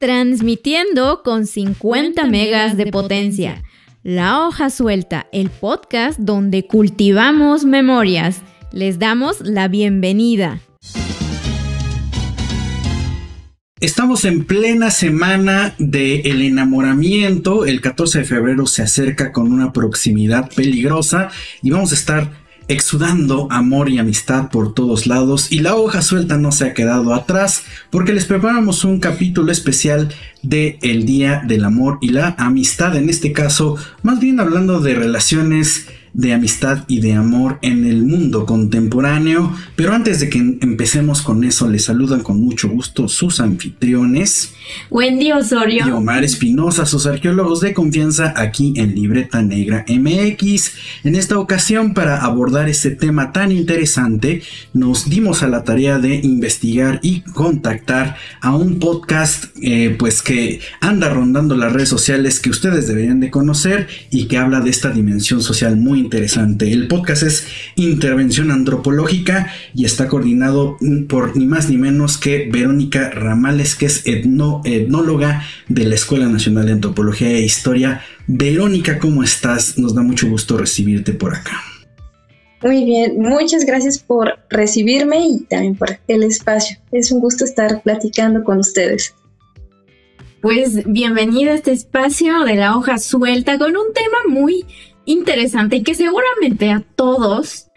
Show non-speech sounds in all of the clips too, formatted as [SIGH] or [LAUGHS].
Transmitiendo con 50 megas de potencia. La hoja suelta, el podcast donde cultivamos memorias. Les damos la bienvenida. Estamos en plena semana del enamoramiento. El 14 de febrero se acerca con una proximidad peligrosa y vamos a estar exudando amor y amistad por todos lados y la hoja suelta no se ha quedado atrás porque les preparamos un capítulo especial de el Día del Amor y la Amistad, en este caso más bien hablando de relaciones de amistad y de amor en el mundo contemporáneo. Pero antes de que empecemos con eso, les saludan con mucho gusto sus anfitriones. Wendy Osorio. Y Omar Espinosa, sus arqueólogos de confianza aquí en Libreta Negra MX. En esta ocasión, para abordar este tema tan interesante, nos dimos a la tarea de investigar y contactar a un podcast eh, pues que anda rondando las redes sociales que ustedes deberían de conocer y que habla de esta dimensión social muy interesante. El podcast es Intervención Antropológica y está coordinado por ni más ni menos que Verónica Ramales, que es etnóloga de la Escuela Nacional de Antropología e Historia. Verónica, ¿cómo estás? Nos da mucho gusto recibirte por acá. Muy bien, muchas gracias por recibirme y también por el espacio. Es un gusto estar platicando con ustedes. Pues bienvenida a este espacio de la hoja suelta con un tema muy interesante y que seguramente a todos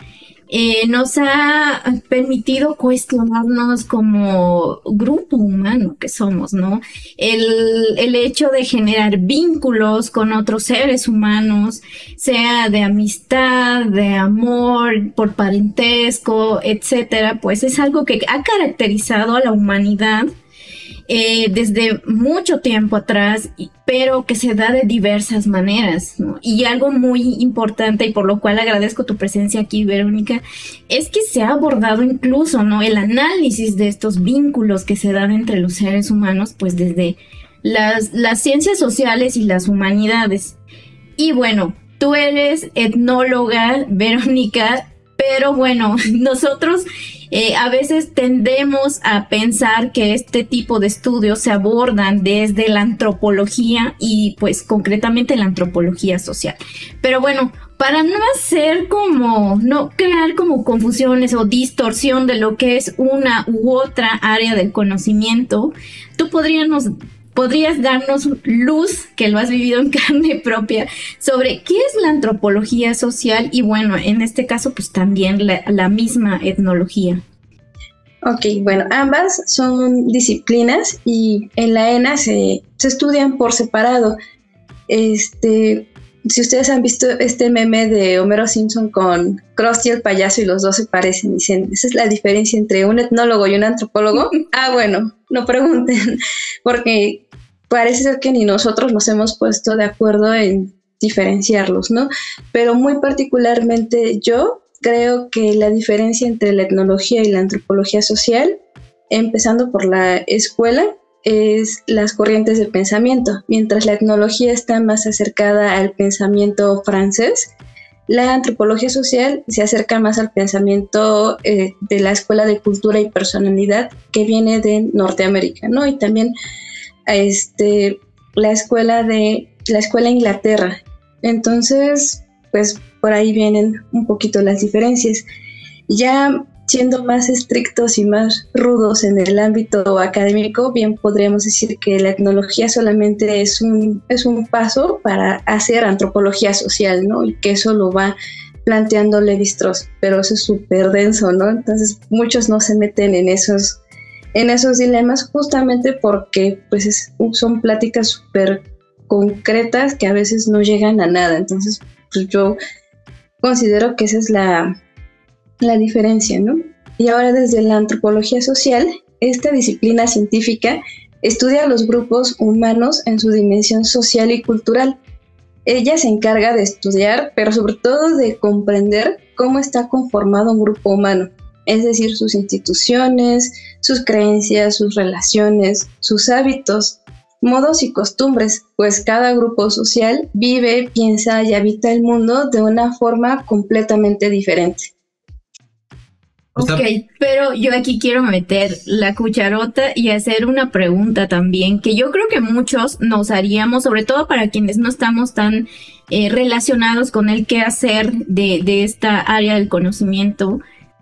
eh, nos ha permitido cuestionarnos como grupo humano que somos, ¿no? El, el, hecho de generar vínculos con otros seres humanos, sea de amistad, de amor, por parentesco, etcétera, pues es algo que ha caracterizado a la humanidad eh, desde mucho tiempo atrás, pero que se da de diversas maneras. Y algo muy importante y por lo cual agradezco tu presencia aquí, Verónica, es que se ha abordado incluso ¿no? el análisis de estos vínculos que se dan entre los seres humanos, pues desde las, las ciencias sociales y las humanidades. Y bueno, tú eres etnóloga, [LAUGHS] Verónica, pero bueno, [LAUGHS] nosotros eh, a veces tendemos a pensar que este tipo de estudios se abordan desde la antropología y pues concretamente la antropología social. Pero bueno, para no hacer como, no crear como confusiones o distorsión de lo que es una u otra área del conocimiento, tú podríamos ¿Podrías darnos luz, que lo has vivido en [LAUGHS] carne propia, sobre qué es la antropología social y bueno, en este caso pues también la, misma etnología? Ok, bueno, ambas son disciplinas y en la ENA se, se estudian por separado. Este, si ustedes han visto este meme de Homero Simpson con Krusty el payaso y los dos se parecen, dicen, esa es la diferencia entre un etnólogo y un antropólogo. [LAUGHS] ah, bueno, no pregunten, [LAUGHS] porque parece ser que ni nosotros nos hemos puesto de acuerdo en diferenciarlos, ¿no? Pero muy particularmente yo creo que la diferencia entre la etnología y la antropología social, empezando por la escuela, es las corrientes de pensamiento. Mientras la etnología está más acercada al pensamiento francés, la antropología social se acerca más al pensamiento eh, de la Escuela de Cultura y Personalidad que viene de Norteamérica, ¿no? Y también este, la escuela de la escuela Inglaterra. Entonces, pues por ahí vienen un poquito las diferencias. Ya siendo más estrictos y más rudos en el ámbito académico, bien podríamos decir que la etnología solamente es un, es un paso para hacer antropología social, ¿no? Y que eso lo va planteando Levi Strauss, pero eso es súper denso, ¿no? Entonces muchos no se meten en esos, en esos dilemas justamente porque pues son pláticas súper concretas que a veces no llegan a nada. Entonces, pues yo considero que esa es la, la diferencia, ¿no? Y ahora desde la antropología social, esta disciplina científica estudia a los grupos humanos en su dimensión social y cultural. Ella se encarga de estudiar, pero sobre todo de comprender cómo está conformado un grupo humano, es decir, sus instituciones, sus creencias, sus relaciones, sus hábitos, modos y costumbres, pues cada grupo social vive, piensa y habita el mundo de una forma completamente diferente. Ok, pero yo aquí quiero meter la cucharota y hacer una pregunta también que yo creo que muchos nos haríamos, sobre todo para quienes no estamos tan eh, relacionados con el qué hacer de, de, esta área del conocimiento,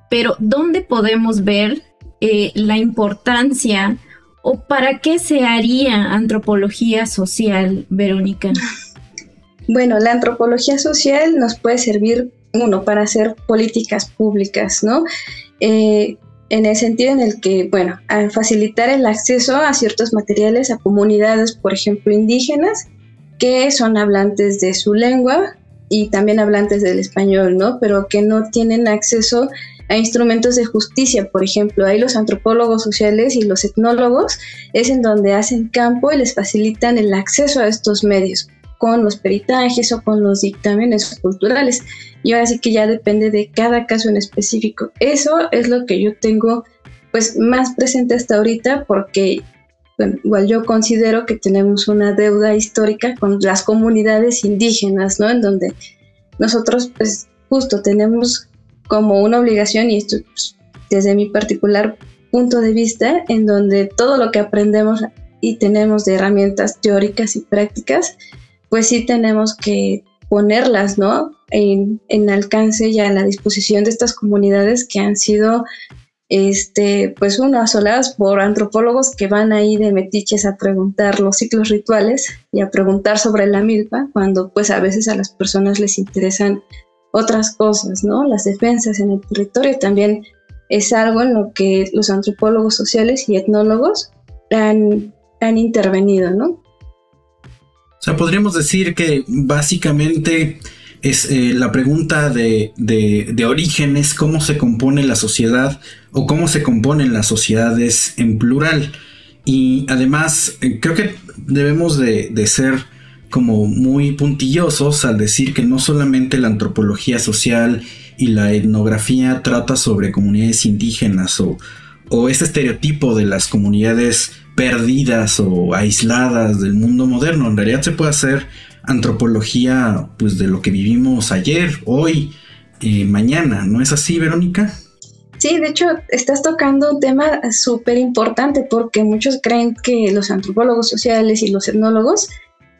pero ¿dónde podemos ver eh, la importancia o para qué se haría antropología social, Verónica? Bueno, la antropología social nos puede servir uno, para hacer políticas públicas, ¿no? Eh, en el sentido en el que, bueno, a facilitar el acceso a ciertos materiales a comunidades, por ejemplo, indígenas, que son hablantes de su lengua y también hablantes del español, ¿no? Pero que no tienen acceso a instrumentos de justicia, por ejemplo, ahí los antropólogos sociales y los etnólogos es en donde hacen campo y les facilitan el acceso a estos medios con los peritajes o con los dictámenes culturales. Y ahora sí que ya depende de cada caso en específico. Eso es lo que yo tengo pues más presente hasta ahorita porque igual yo considero que tenemos una deuda histórica con las comunidades indígenas, ¿no? En donde nosotros pues justo tenemos como una obligación y esto pues, desde mi particular punto de vista en donde todo lo que aprendemos y tenemos de herramientas teóricas y prácticas pues sí tenemos que ponerlas, ¿no? En, alcance y a la disposición de estas comunidades que han sido, este, pues uno, asoladas por antropólogos que van ahí de metiches a preguntar los ciclos rituales y a preguntar sobre la milpa, cuando pues a veces a las personas les interesan otras cosas, ¿no? Las defensas en el territorio también es algo en lo que los antropólogos sociales y etnólogos han, han intervenido, ¿no? O sea, podríamos decir que básicamente es eh, la pregunta de, de, origen es cómo se compone la sociedad o cómo se componen las sociedades en plural. Y además eh, creo que debemos de, de, ser como muy puntillosos al decir que no solamente la antropología social y la etnografía trata sobre comunidades indígenas o, o este estereotipo de las comunidades perdidas o aisladas del mundo moderno. En realidad se puede hacer antropología pues de lo que vivimos ayer, hoy, y mañana. ¿No es así, Verónica? Sí, de hecho, estás tocando un tema súper importante porque muchos creen que los antropólogos sociales y los etnólogos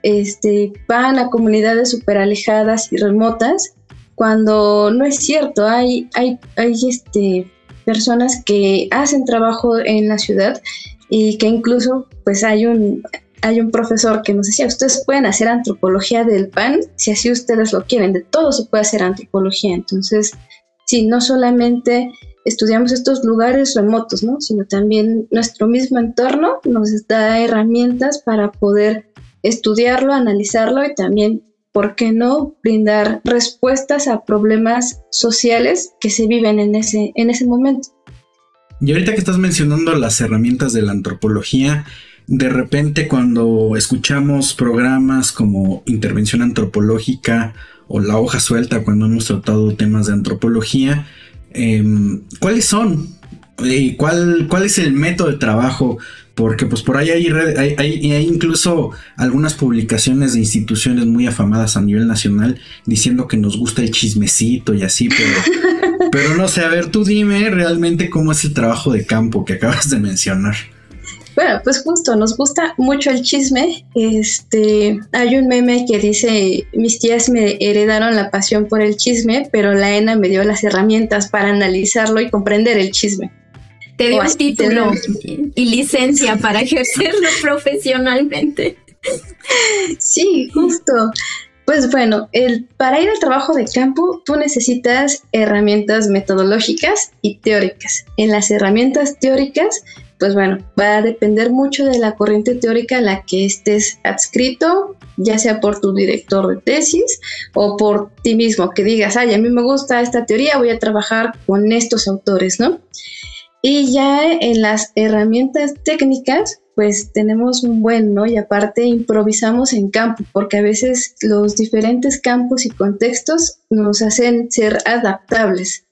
este, van a comunidades súper alejadas y remotas, cuando no es cierto. Hay, hay, hay este, personas que hacen trabajo en la ciudad y que incluso pues hay un, hay un profesor que nos decía, ustedes pueden hacer antropología del pan si así ustedes lo quieren, de todo se puede hacer antropología. Entonces, sí, no solamente estudiamos estos lugares remotos, ¿no? sino también nuestro mismo entorno nos da herramientas para poder estudiarlo, analizarlo y también, ¿por qué no?, brindar respuestas a problemas sociales que se viven en ese, en ese momento. Y ahorita que estás mencionando las herramientas de la antropología, de repente cuando escuchamos programas como intervención antropológica o la hoja suelta cuando hemos tratado temas de antropología, em, ¿cuáles son? ¿Y cuál, cuál es el método de trabajo? Porque pues por ahí hay, hay, hay, incluso algunas publicaciones de instituciones muy afamadas a nivel nacional diciendo que nos gusta el chismecito y así, pero [LAUGHS] Pero no sé, a ver, tú dime realmente cómo es el trabajo de campo que acabas de mencionar. Bueno, pues justo, nos gusta mucho el chisme. Este, hay un meme que dice, mis tías me heredaron la pasión por el chisme, pero la ENA me dio las herramientas para analizarlo y comprender el chisme. Te dio título y licencia para ejercerlo [LAUGHS] profesionalmente. Sí, justo. Pues bueno, el, para ir al trabajo de campo tú necesitas herramientas metodológicas y teóricas. En las herramientas teóricas, pues bueno, va a depender mucho de la corriente teórica a la que estés adscrito, ya sea por tu director de tesis o por ti mismo, que digas, ay, a mí me gusta esta teoría, voy a trabajar con estos autores, ¿no? Y ya en las herramientas técnicas, pues tenemos un buen, ¿no? Y aparte improvisamos en campo, porque a veces los diferentes campos y contextos nos hacen ser adaptables.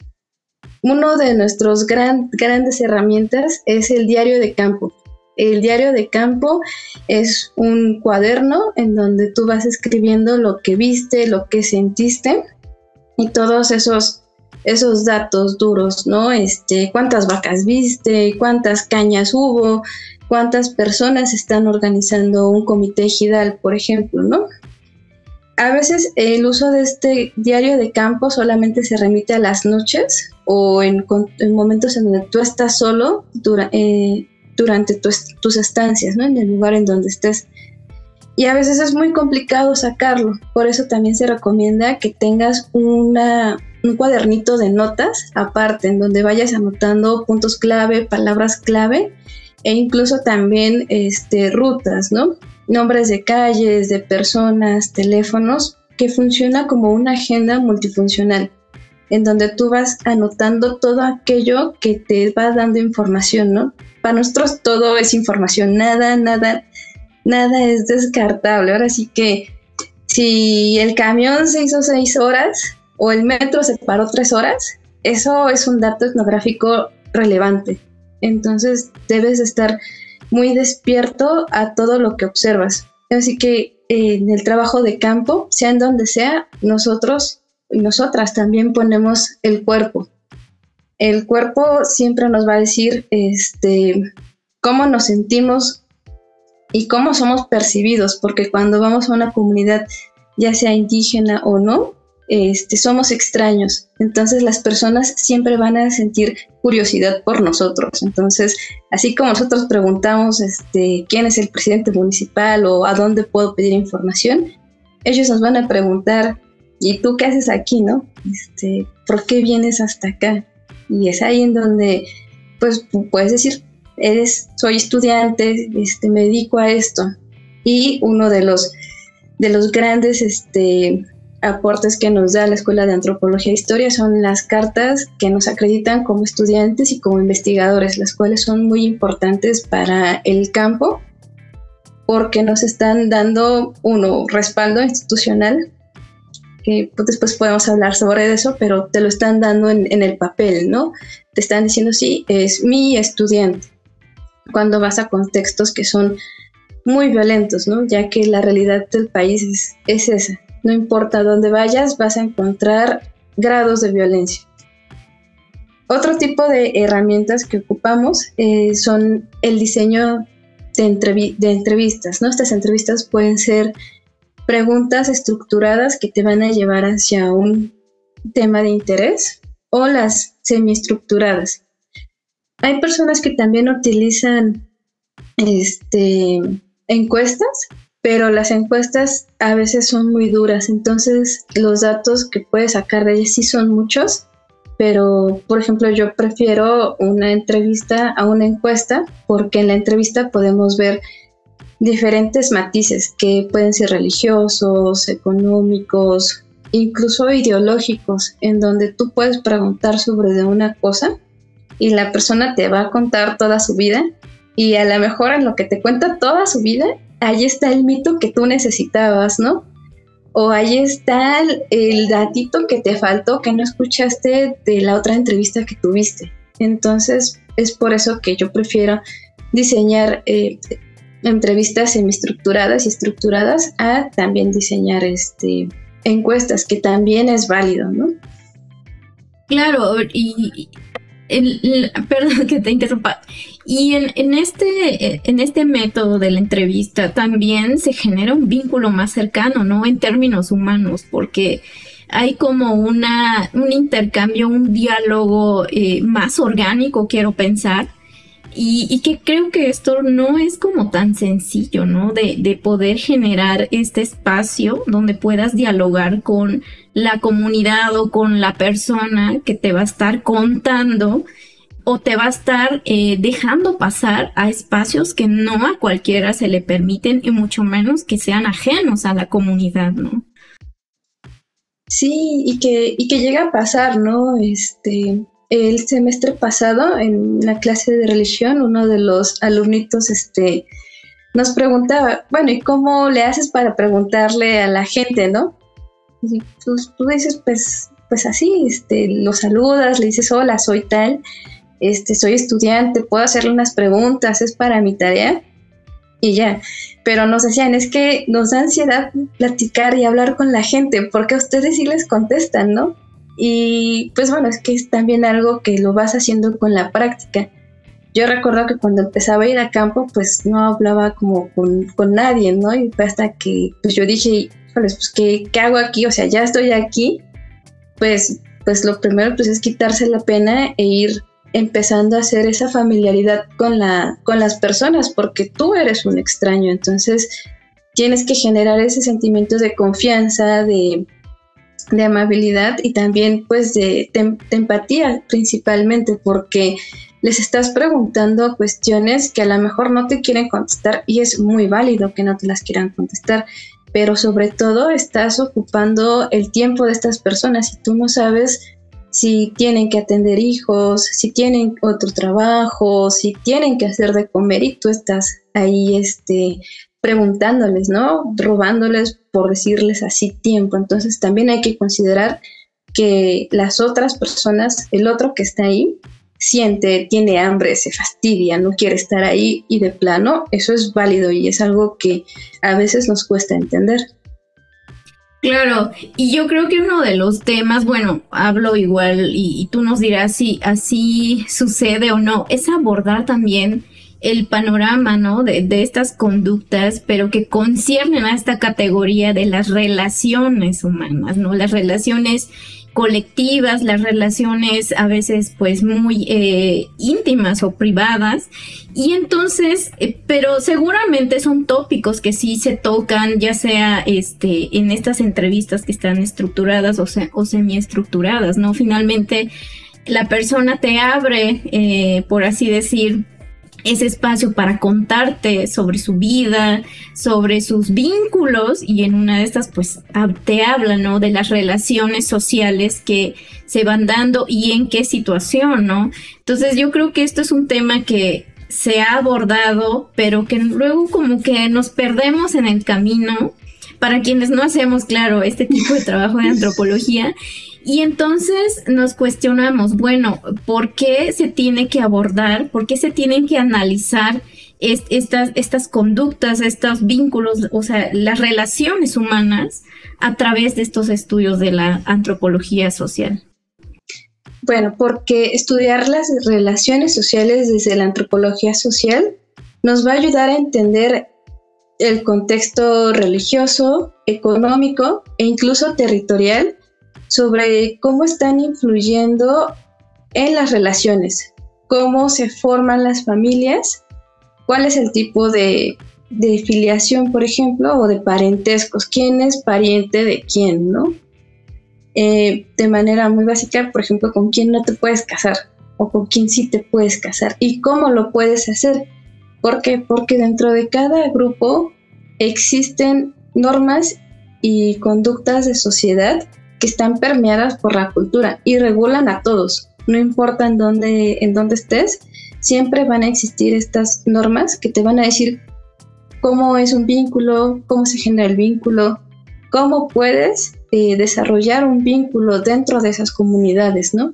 Uno de nuestros grandes herramientas es el diario de campo. El diario de campo es un cuaderno en donde tú vas escribiendo lo que viste, lo que sentiste y todos esos esos datos duros, ¿no? Este, cuántas vacas viste, cuántas cañas hubo, cuántas personas están organizando un comité ejidal, por ejemplo, ¿no? A veces el uso de este diario de campo solamente se remite a las noches o en, momentos en donde tú estás solo eh, durante tus estancias, ¿no? En el lugar en donde estés. Y a veces es muy complicado sacarlo. Por eso también se recomienda que tengas una, un cuadernito de notas aparte, en donde vayas anotando puntos clave, palabras clave e incluso también este, rutas, ¿no? Nombres de calles, de personas, teléfonos, que funciona como una agenda multifuncional, en donde tú vas anotando todo aquello que te va dando información, ¿no? Para nosotros todo es información, nada, nada, nada es descartable. Ahora sí que si el camión se hizo seis horas, o el metro se paró tres horas, eso es un dato etnográfico relevante. Entonces debes estar muy despierto a todo lo que observas. Así que en el trabajo de campo, sea en donde sea, nosotros y nosotras también ponemos el cuerpo. El cuerpo siempre nos va a decir este, cómo nos sentimos y cómo somos percibidos, porque cuando vamos a una comunidad, ya sea indígena o no, este, somos extraños. Entonces las personas siempre van a sentir curiosidad por nosotros. Entonces, así como nosotros preguntamos este, quién es el presidente municipal o a dónde puedo pedir información, ellos nos van a preguntar, ¿y tú qué haces aquí, no? Este, ¿Por qué vienes hasta acá? Y es ahí en donde, pues, puedes decir, soy estudiante, este, me dedico a esto. Y uno de los, de los grandes, este, aportes que nos da la Escuela de Antropología e Historia son las cartas que nos acreditan como estudiantes y como investigadores, las cuales son muy importantes para el campo porque nos están dando, uno, respaldo institucional, que pues, después podemos hablar sobre eso, pero te lo están dando en, en el papel, ¿no? Te están diciendo, sí, es mi estudiante, cuando vas a contextos que son muy violentos, ¿no? Ya que la realidad del país es, es esa no importa dónde vayas, vas a encontrar grados de violencia. Otro tipo de herramientas que ocupamos eh, son el diseño de, de entrevistas. ¿no? Estas entrevistas pueden ser preguntas estructuradas que te van a llevar hacia un tema de interés o las semiestructuradas. Hay personas que también utilizan este, encuestas pero las encuestas a veces son muy duras, entonces los datos que puedes sacar de ellas sí son muchos, pero por ejemplo yo prefiero una entrevista a una encuesta porque en la entrevista podemos ver diferentes matices que pueden ser religiosos, económicos, incluso ideológicos, en donde tú puedes preguntar sobre una cosa y la persona te va a contar toda su vida y a lo mejor en lo que te cuenta toda su vida ahí está el mito que tú necesitabas, ¿no? O ahí está el, datito que te faltó, que no escuchaste de la otra entrevista que tuviste. Entonces, es por eso que yo prefiero diseñar eh, entrevistas semiestructuradas y estructuradas a también diseñar este, encuestas, que también es válido, ¿no? Claro, y, perdón que te interrumpa. Y en, este, en este método de la entrevista también se genera un vínculo más cercano, ¿no? En términos humanos, porque hay como una, un intercambio, un diálogo eh, más orgánico, quiero pensar, y, que creo que esto no es como tan sencillo, ¿no? De, de, poder generar este espacio donde puedas dialogar con la comunidad o con la persona que te va a estar contando o te va a estar eh, dejando pasar a espacios que no a cualquiera se le permiten y mucho menos que sean ajenos a la comunidad, ¿no? Sí, y que, y que llega a pasar, ¿no? Este, el semestre pasado, en la clase de religión, uno de los alumnitos este, nos preguntaba, bueno, ¿y cómo le haces para preguntarle a la gente, no? Y pues, tú dices, pues, pues así, este, lo saludas, le dices, hola, soy tal, este, soy estudiante, puedo hacerle unas preguntas, es para mi tarea y ya. Pero nos decían, es que nos da ansiedad platicar y hablar con la gente, porque a ustedes sí les contestan, ¿no? Y pues bueno, es que es también algo que lo vas haciendo con la práctica. Yo recuerdo que cuando empezaba a ir a campo, pues no hablaba como con, con nadie, ¿no? Y hasta que pues yo dije, pues ¿qué, ¿qué hago aquí? O sea, ya estoy aquí, pues, pues lo primero pues es quitarse la pena e ir empezando a hacer esa familiaridad con, la, con las personas, porque tú eres un extraño, entonces tienes que generar ese sentimiento de confianza, de, de amabilidad y también pues de, empatía principalmente porque les estás preguntando cuestiones que a lo mejor no te quieren contestar y es muy válido que no te las quieran contestar, pero sobre todo estás ocupando el tiempo de estas personas y tú no sabes si tienen que atender hijos, si tienen otro trabajo, si tienen que hacer de comer y tú estás ahí este preguntándoles, ¿no? Robándoles, por decirles así, tiempo. Entonces también hay que considerar que las otras personas, el otro que está ahí, siente, tiene hambre, se fastidia, no quiere estar ahí y de plano, eso es válido y es algo que a veces nos cuesta entender. Claro, y yo creo que uno de los temas, bueno, hablo igual y, y tú nos dirás si así sucede o no, es abordar también el panorama, ¿no? De, de, estas conductas, pero que conciernen a esta categoría de las relaciones humanas, ¿no? Las relaciones colectivas, las relaciones a veces pues muy eh, íntimas o privadas. Y entonces, eh, pero seguramente son tópicos que sí se tocan, ya sea este, en estas entrevistas que están estructuradas o, se, o semiestructuradas, ¿no? Finalmente, la persona te abre, eh, por así decir, ese espacio para contarte sobre su vida, sobre sus vínculos y en una de estas pues te habla, ¿no? De las relaciones sociales que se van dando y en qué situación, ¿no? Entonces yo creo que esto es un tema que se ha abordado, pero que luego como que nos perdemos en el camino para quienes no hacemos, claro, este tipo de trabajo de antropología y entonces nos cuestionamos, bueno, ¿por qué se tiene que abordar, por qué se tienen que analizar estas, estas conductas, estos vínculos, o sea, las relaciones humanas a través de estos estudios de la antropología social? Bueno, porque estudiar las relaciones sociales desde la antropología social nos va a ayudar a entender el contexto religioso, económico e incluso territorial sobre cómo están influyendo en las relaciones, cómo se forman las familias, cuál es el tipo de, filiación, por ejemplo, o de parentescos, quién es pariente de quién, ¿no? Eh, de manera muy básica, por ejemplo, con quién no te puedes casar o con quién sí te puedes casar y cómo lo puedes hacer. ¿Por qué? Porque dentro de cada grupo existen normas y conductas de sociedad que están permeadas por la cultura y regulan a todos. No importa en dónde, en dónde estés, siempre van a existir estas normas que te van a decir cómo es un vínculo, cómo se genera el vínculo, cómo puedes eh, desarrollar un vínculo dentro de esas comunidades, ¿no?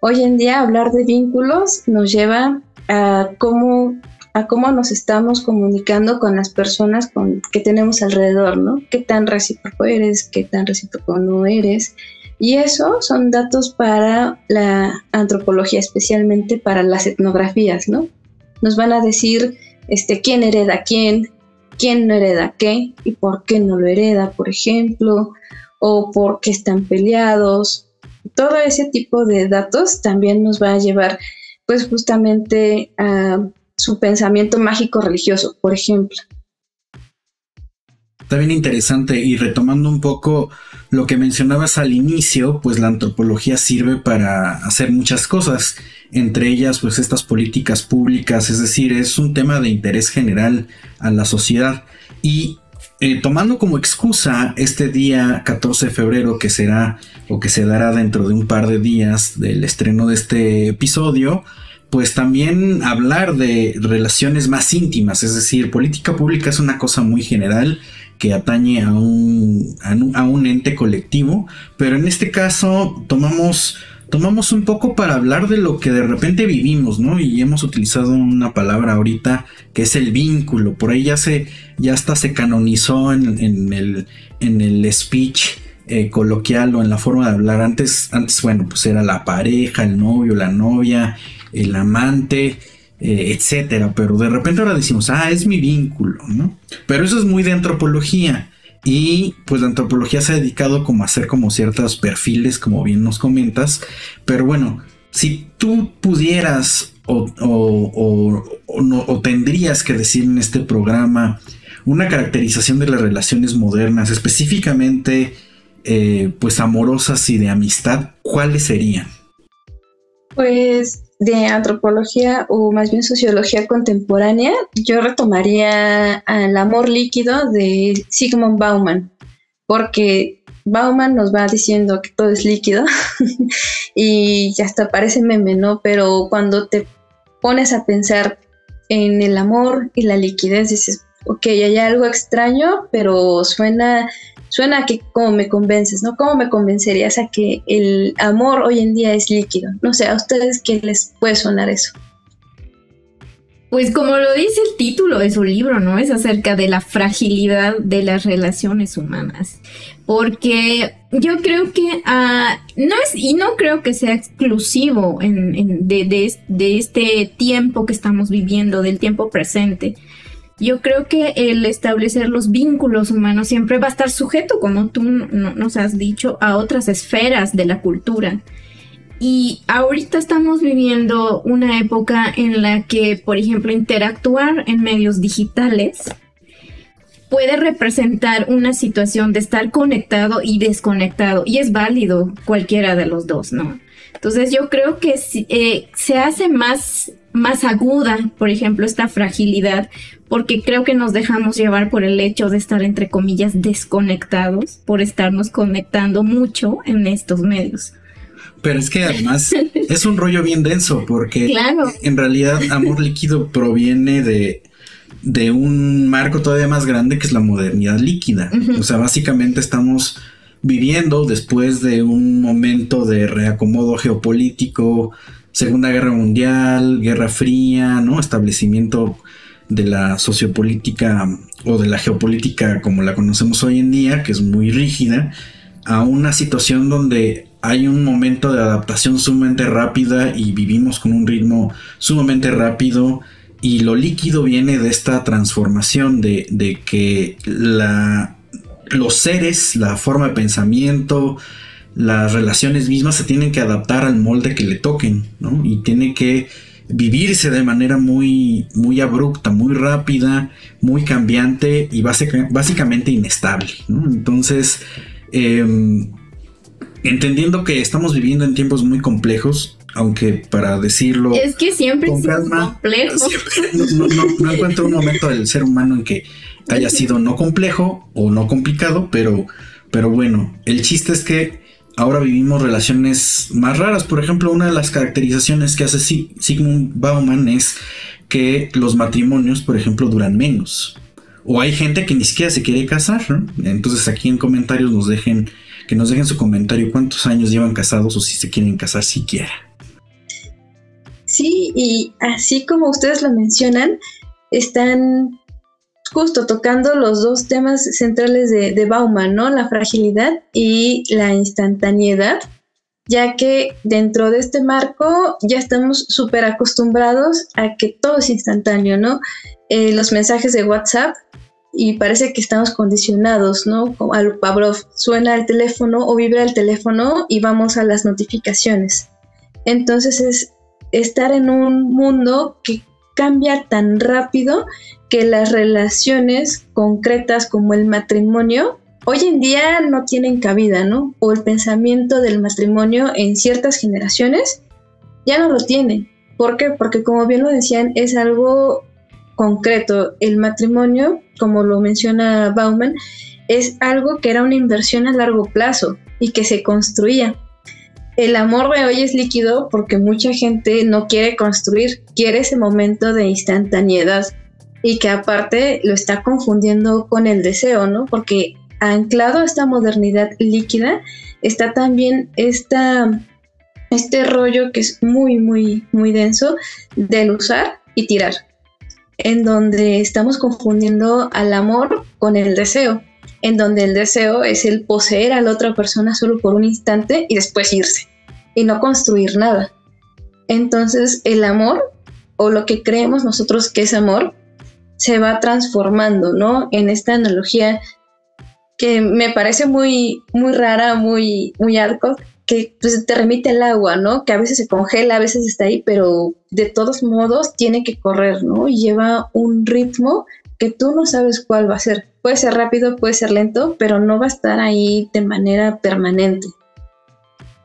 Hoy en día hablar de vínculos nos lleva a cómo a cómo nos estamos comunicando con las personas con, que tenemos alrededor, ¿no? ¿Qué tan recíproco eres? ¿Qué tan recíproco no eres? Y eso son datos para la antropología, especialmente para las etnografías, ¿no? Nos van a decir este, quién hereda quién, quién no hereda qué y por qué no lo hereda, por ejemplo, o por qué están peleados. Todo ese tipo de datos también nos va a llevar, pues, justamente a su pensamiento mágico religioso, por ejemplo. Está bien interesante y retomando un poco lo que mencionabas al inicio, pues la antropología sirve para hacer muchas cosas, entre ellas pues estas políticas públicas, es decir, es un tema de interés general a la sociedad y eh, tomando como excusa este día 14 de febrero que será o que se dará dentro de un par de días del estreno de este episodio, pues también hablar de relaciones más íntimas, es decir, política pública es una cosa muy general que atañe a un, a un, ente colectivo, pero en este caso tomamos, tomamos un poco para hablar de lo que de repente vivimos, ¿no? Y hemos utilizado una palabra ahorita que es el vínculo, por ahí ya se, ya hasta se canonizó en, el, en el speech eh, coloquial o en la forma de hablar. Antes, antes, bueno, pues era la pareja, el novio, la novia, el amante, eh, etcétera. Pero de repente ahora decimos, ah, es mi vínculo, ¿no? Pero eso es muy de antropología. Y pues la antropología se ha dedicado como a hacer como ciertos perfiles, como bien nos comentas. Pero bueno, si tú pudieras o, o, tendrías que decir en este programa una caracterización de las relaciones modernas, específicamente eh, pues amorosas y de amistad, ¿cuáles serían? Pues de antropología o más bien sociología contemporánea, yo retomaría al amor líquido de Sigmund Bauman, porque Bauman nos va diciendo que todo es líquido [LAUGHS] y hasta parece meme, ¿no? Pero cuando te pones a pensar en el amor y la liquidez, dices, ok, hay algo extraño, pero suena, suena que cómo me convences, ¿no? ¿Cómo me convencerías a que el amor hoy en día es líquido? No sé, a ustedes qué les puede sonar eso. Pues como lo dice el título de su libro, ¿no? Es acerca de la fragilidad de las relaciones humanas. Porque yo creo que uh, no es, y no creo que sea exclusivo de, este tiempo que estamos viviendo, del tiempo presente. Yo creo que el establecer los vínculos humanos siempre va a estar sujeto, como tú nos has dicho, a otras esferas de la cultura. Y ahorita estamos viviendo una época en la que, por ejemplo, interactuar en medios digitales puede representar una situación de estar conectado y desconectado. Y es válido cualquiera de los dos, ¿no? Entonces yo creo que eh, se hace más, más aguda, por ejemplo, esta fragilidad, porque creo que nos dejamos llevar por el hecho de estar, entre comillas, desconectados, por estarnos conectando mucho en estos medios. Pero es que además [LAUGHS] es un rollo bien denso porque en realidad amor líquido proviene de, de un marco todavía más grande que es la modernidad líquida. O sea, básicamente estamos viviendo después de un momento de reacomodo geopolítico, Segunda Guerra Mundial, Guerra Fría, ¿no? Establecimiento de la sociopolítica o de la geopolítica como la conocemos hoy en día, que es muy rígida, a una situación donde hay un momento de adaptación sumamente rápida y vivimos con un ritmo sumamente rápido y lo líquido viene de esta transformación de, de que la, los seres, la forma de pensamiento, las relaciones mismas se tienen que adaptar al molde que le toquen, ¿no? Y tiene que vivirse de manera muy, muy abrupta, muy rápida, muy cambiante y básicamente inestable, ¿no? Entonces, em, entendiendo que estamos viviendo en tiempos muy complejos, aunque para decirlo. Es que siempre es complejo. no, encuentro un momento del ser humano en que haya sido no complejo o no complicado, pero, pero bueno, el chiste es que ahora vivimos relaciones más raras. Por ejemplo, una de las caracterizaciones que hace Sigmund Bauman es que los matrimonios, por ejemplo, duran menos. O hay gente que ni siquiera se quiere casar, Entonces aquí en comentarios nos dejen que nos dejen su comentario cuántos años llevan casados o si se quieren casar siquiera. Sí, y así como ustedes lo mencionan, están justo tocando los dos temas centrales de, Bauman, ¿no? La fragilidad y la instantaneidad, ya que dentro de este marco ya estamos súper acostumbrados a que todo es instantáneo, ¿no? Eh, los mensajes de WhatsApp y parece que estamos condicionados, ¿no? Al Pavlov suena el teléfono o vibra el teléfono y vamos a las notificaciones. Entonces es estar en un mundo que cambia tan rápido que las relaciones concretas como el matrimonio hoy en día no tienen cabida, ¿no? O el pensamiento del matrimonio en ciertas generaciones ya no lo tiene. ¿Por qué? Porque como bien lo decían, es algo concreto. El matrimonio, como lo menciona Bauman, es algo que era una inversión a largo plazo y que se construía. El amor de hoy es líquido porque mucha gente no quiere construir, quiere ese momento de instantaneidad y que aparte lo está confundiendo con el deseo, ¿no? Porque anclado a esta modernidad líquida está también este rollo que es muy, muy, muy denso del usar y tirar en donde estamos confundiendo al amor con el deseo. En donde el deseo es el poseer a la otra persona solo por un instante y después irse y no construir nada. Entonces el amor o lo que creemos nosotros que es amor se va transformando, ¿no? En esta analogía que me parece muy, muy rara, muy, muy arco, que pues, te remite el agua, ¿no? Que a veces se congela, a veces está ahí, pero de todos modos tiene que correr, ¿no? Y lleva un ritmo que tú no sabes cuál va a ser. Puede ser rápido, puede ser lento, pero no va a estar ahí de manera permanente.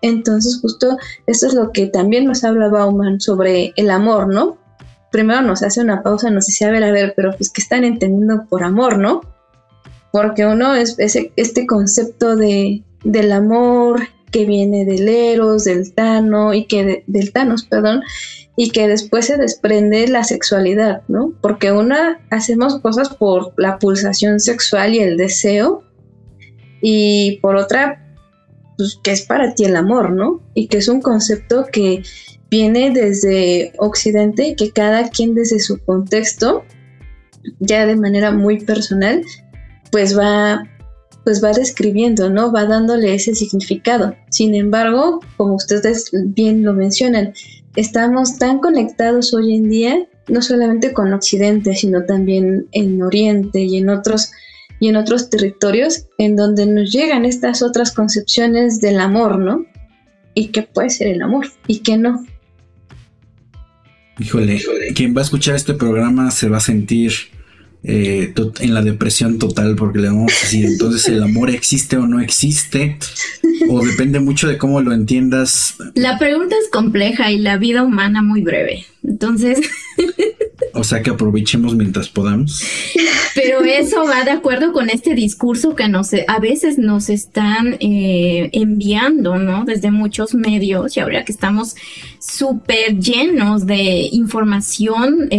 Entonces, justo esto es lo que también nos habla Bauman sobre el amor, ¿no? Primero nos hace una pausa, nos dice, a ver, a ver, pero pues que están entendiendo por amor, ¿no? Porque uno es, este concepto de, del amor que viene del Eros, del Tano y que del Thanos, perdón, y que después se desprende la sexualidad, ¿no? Porque una hacemos cosas por la pulsación sexual y el deseo y por otra pues, que es para ti el amor, ¿no? Y que es un concepto que viene desde Occidente y que cada quien desde su contexto, ya de manera muy personal, pues va pues va describiendo, ¿no? Va dándole ese significado. Sin embargo, como ustedes bien lo mencionan, estamos tan conectados hoy en día, no solamente con Occidente, sino también en Oriente y en otros y en otros territorios en donde nos llegan estas otras concepciones del amor, ¿no? Y qué puede ser el amor y qué no. Híjole, quien va a escuchar este programa se va a sentir eh, en la depresión total porque le vamos a decir entonces el amor existe o no existe o depende mucho de cómo lo entiendas. La pregunta es compleja y la vida humana muy breve. Entonces... [LAUGHS] O sea que aprovechemos mientras podamos. Pero eso va de acuerdo con este discurso que nos, a veces nos están eh, enviando, ¿no? Desde muchos medios y ahora que estamos súper llenos de información,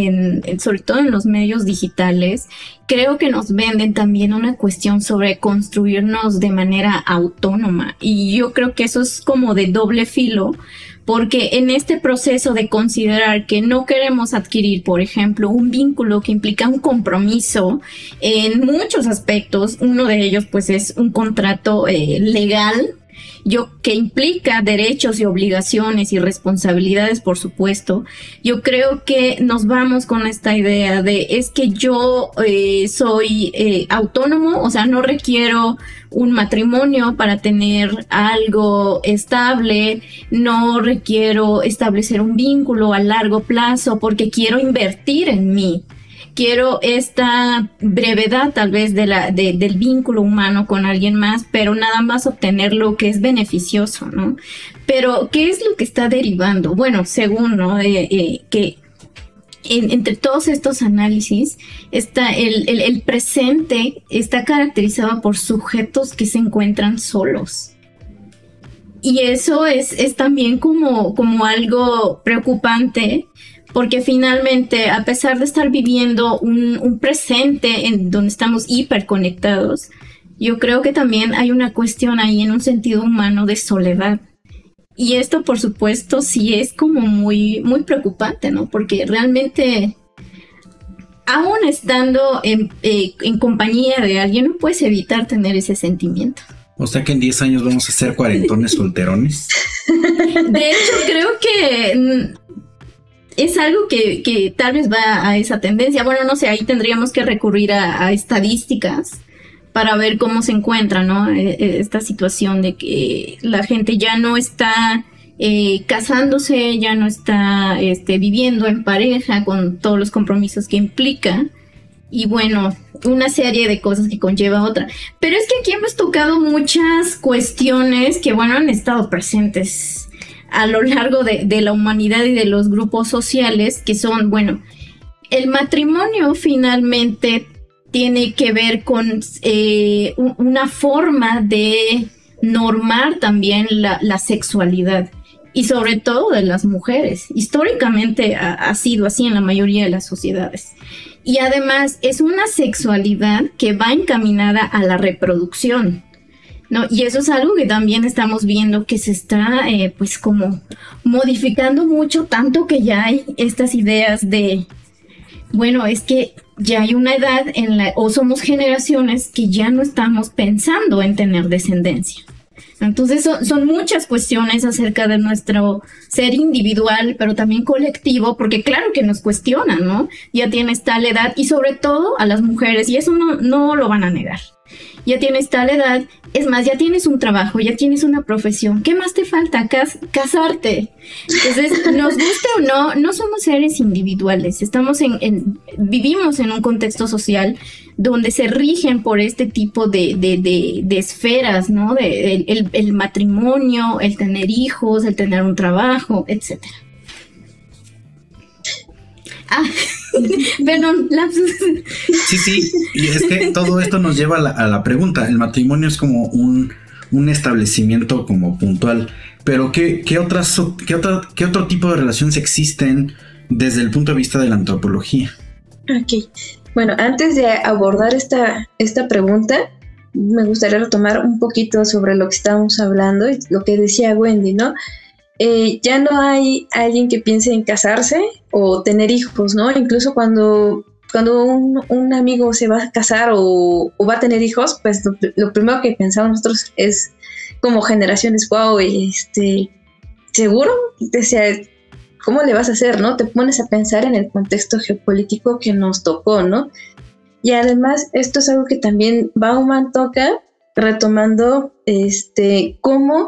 sobre todo en los medios digitales, creo que nos venden también una cuestión sobre construirnos de manera autónoma. Y yo creo que eso es como de doble filo porque en este proceso de considerar que no queremos adquirir, por ejemplo, un vínculo que implica un compromiso en muchos aspectos, uno de ellos pues es un contrato eh, legal yo que implica derechos y obligaciones y responsabilidades, por supuesto, yo creo que nos vamos con esta idea de es que yo eh, soy eh, autónomo, o sea, no requiero un matrimonio para tener algo estable, no requiero establecer un vínculo a largo plazo porque quiero invertir en mí quiero esta brevedad tal vez del vínculo humano con alguien más, pero nada más obtener lo que es beneficioso, ¿no? Pero, ¿qué es lo que está derivando? Bueno, según, ¿no? Eh, eh, que entre todos estos análisis, está el, el, presente está caracterizado por sujetos que se encuentran solos. Y eso es, es también como, como algo preocupante porque finalmente, a pesar de estar viviendo un, presente en donde estamos hiperconectados, yo creo que también hay una cuestión ahí en un sentido humano de soledad. Y esto, por supuesto, sí es como muy, muy preocupante, ¿no? Porque realmente, aún estando en, eh, en compañía de alguien, no puedes evitar tener ese sentimiento. O sea que en 10 años vamos a ser cuarentones [LAUGHS] solterones. De hecho, creo que es algo que, tal vez va a esa tendencia. Bueno, no sé, ahí tendríamos que recurrir a, estadísticas para ver cómo se encuentra, ¿no? E, e, esta situación de que la gente ya no está eh, casándose, ya no está este, viviendo en pareja con todos los compromisos que implica. Y bueno, una serie de cosas que conlleva otra. Pero es que aquí hemos tocado muchas cuestiones que, bueno, han estado presentes a lo largo de, la humanidad y de los grupos sociales, que son, bueno, el matrimonio finalmente tiene que ver con eh, una forma de normar también la, sexualidad y sobre todo de las mujeres. Históricamente ha, sido así en la mayoría de las sociedades. Y además es una sexualidad que va encaminada a la reproducción. ¿No? Y eso es algo que también estamos viendo que se está eh, pues como modificando mucho, tanto que ya hay estas ideas de, bueno, es que ya hay una edad en la, o somos generaciones que ya no estamos pensando en tener descendencia. Entonces son, muchas cuestiones acerca de nuestro ser individual, pero también colectivo, porque claro que nos cuestionan, ¿no? Ya tienes tal edad y sobre todo a las mujeres, y eso no, no lo van a negar ya tienes tal edad, es más, ya tienes un trabajo, ya tienes una profesión, ¿qué más te falta? casarte. Entonces, nos guste o no, no somos seres individuales, estamos en, vivimos en un contexto social donde se rigen por este tipo de, de, esferas, ¿no? De, el, el matrimonio, el tener hijos, el tener un trabajo, etcétera. Ah, [LAUGHS] perdón, lapsus. [LAUGHS] Sí, sí, y es que todo esto nos lleva a la, pregunta. El matrimonio es como un, establecimiento como puntual, pero ¿qué, qué, otras, qué, otra, ¿qué otro tipo de relaciones existen desde el punto de vista de la antropología? Ok, bueno, antes de abordar esta, esta pregunta, me gustaría retomar un poquito sobre lo que estábamos hablando y lo que decía Wendy, ¿no? Eh, ya no hay alguien que piense en casarse o tener hijos, ¿no? Incluso cuando, cuando un, amigo se va a casar o, va a tener hijos, pues lo, primero que pensamos nosotros es como generaciones, wow, este, seguro, ¿cómo le vas a hacer, no? Te pones a pensar en el contexto geopolítico que nos tocó, ¿no? Y además, esto es algo que también Bauman toca, retomando este, cómo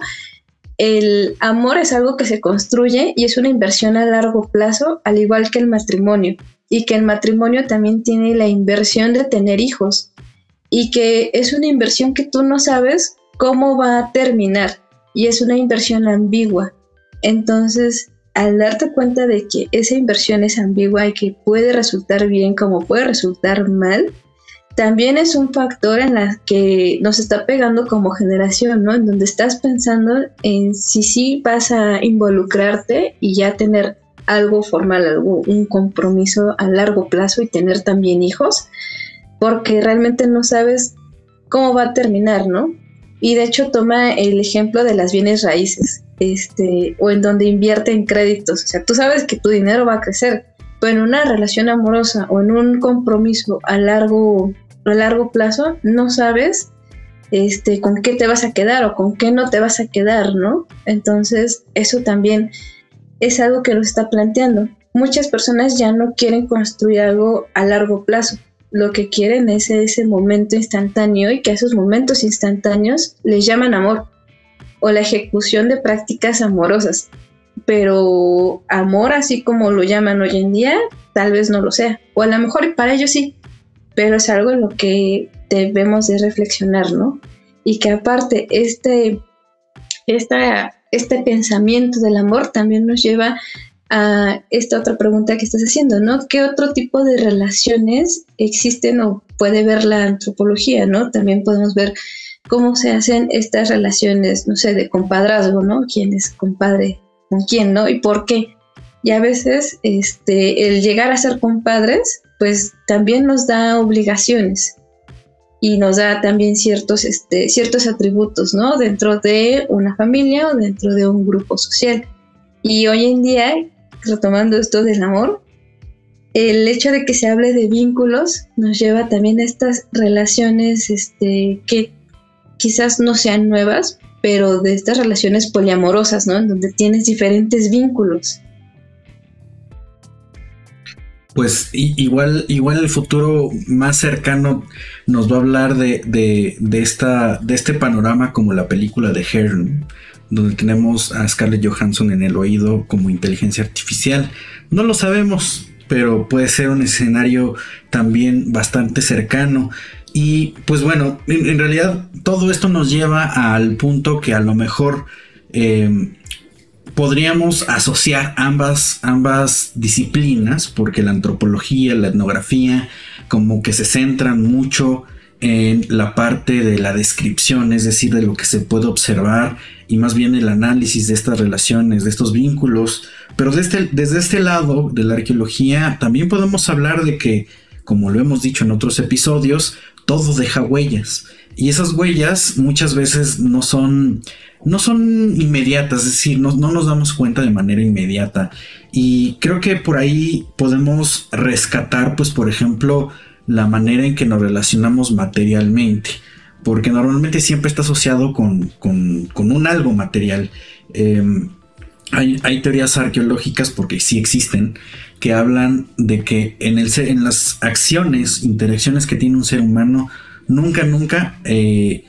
el amor es algo que se construye y es una inversión a largo plazo, al igual que el matrimonio. Y que el matrimonio también tiene la inversión de tener hijos. Y que es una inversión que tú no sabes cómo va a terminar. Y es una inversión ambigua. Entonces, al darte cuenta de que esa inversión es ambigua y que puede resultar bien como puede resultar mal, también es un factor en la que nos está pegando como generación, ¿no? En donde estás pensando en si sí vas a involucrarte y ya tener algo formal, algo, un compromiso a largo plazo y tener también hijos, porque realmente no sabes cómo va a terminar, ¿no? Y de hecho toma el ejemplo de las bienes raíces, este, o en donde invierte en créditos. O sea, tú sabes que tu dinero va a crecer, pero en una relación amorosa o en un compromiso a largo a largo plazo no sabes este, con qué te vas a quedar o con qué no te vas a quedar, ¿no? Entonces, eso también es algo que nos está planteando. Muchas personas ya no quieren construir algo a largo plazo. Lo que quieren es ese momento instantáneo y que a esos momentos instantáneos les llaman amor o la ejecución de prácticas amorosas. Pero amor, así como lo llaman hoy en día, tal vez no lo sea. O a lo mejor para ellos sí, pero es algo en lo que debemos de reflexionar, ¿no? Y que aparte este, este pensamiento del amor también nos lleva a esta otra pregunta que estás haciendo, ¿no? ¿Qué otro tipo de relaciones existen o puede ver la antropología, ¿no? También podemos ver cómo se hacen estas relaciones, no sé, de compadrazgo, ¿no? ¿Quién es compadre con quién, ¿no? Y por qué. Y a veces este, el llegar a ser compadres pues también nos da obligaciones y nos da también ciertos, este, ciertos atributos, ¿no? Dentro de una familia o dentro de un grupo social. Y hoy en día, retomando esto del amor, el hecho de que se hable de vínculos nos lleva también a estas relaciones este, que quizás no sean nuevas, pero de estas relaciones poliamorosas, ¿no? En donde tienes diferentes vínculos pues igual, igual el futuro más cercano nos va a hablar de, de, esta, de este panorama como la película de Hearn, donde tenemos a Scarlett Johansson en el oído como inteligencia artificial. No lo sabemos, pero puede ser un escenario también bastante cercano. Y pues bueno, en, realidad todo esto nos lleva al punto que a lo mejor eh, podríamos asociar ambas, ambas disciplinas, porque la antropología, la etnografía, como que se centran mucho en la parte de la descripción, es decir, de lo que se puede observar y más bien el análisis de estas relaciones, de estos vínculos. Pero desde, este, desde este lado de la arqueología también podemos hablar de que, como lo hemos dicho en otros episodios, todo deja huellas. Y esas huellas muchas veces no son no son inmediatas, es decir, no, nos damos cuenta de manera inmediata. Y creo que por ahí podemos rescatar, pues, por ejemplo, la manera en que nos relacionamos materialmente. Porque normalmente siempre está asociado con, un algo material. Em, hay, teorías arqueológicas, porque sí existen, que hablan de que en, el, en las acciones, interacciones que tiene un ser humano, nunca, nunca eh,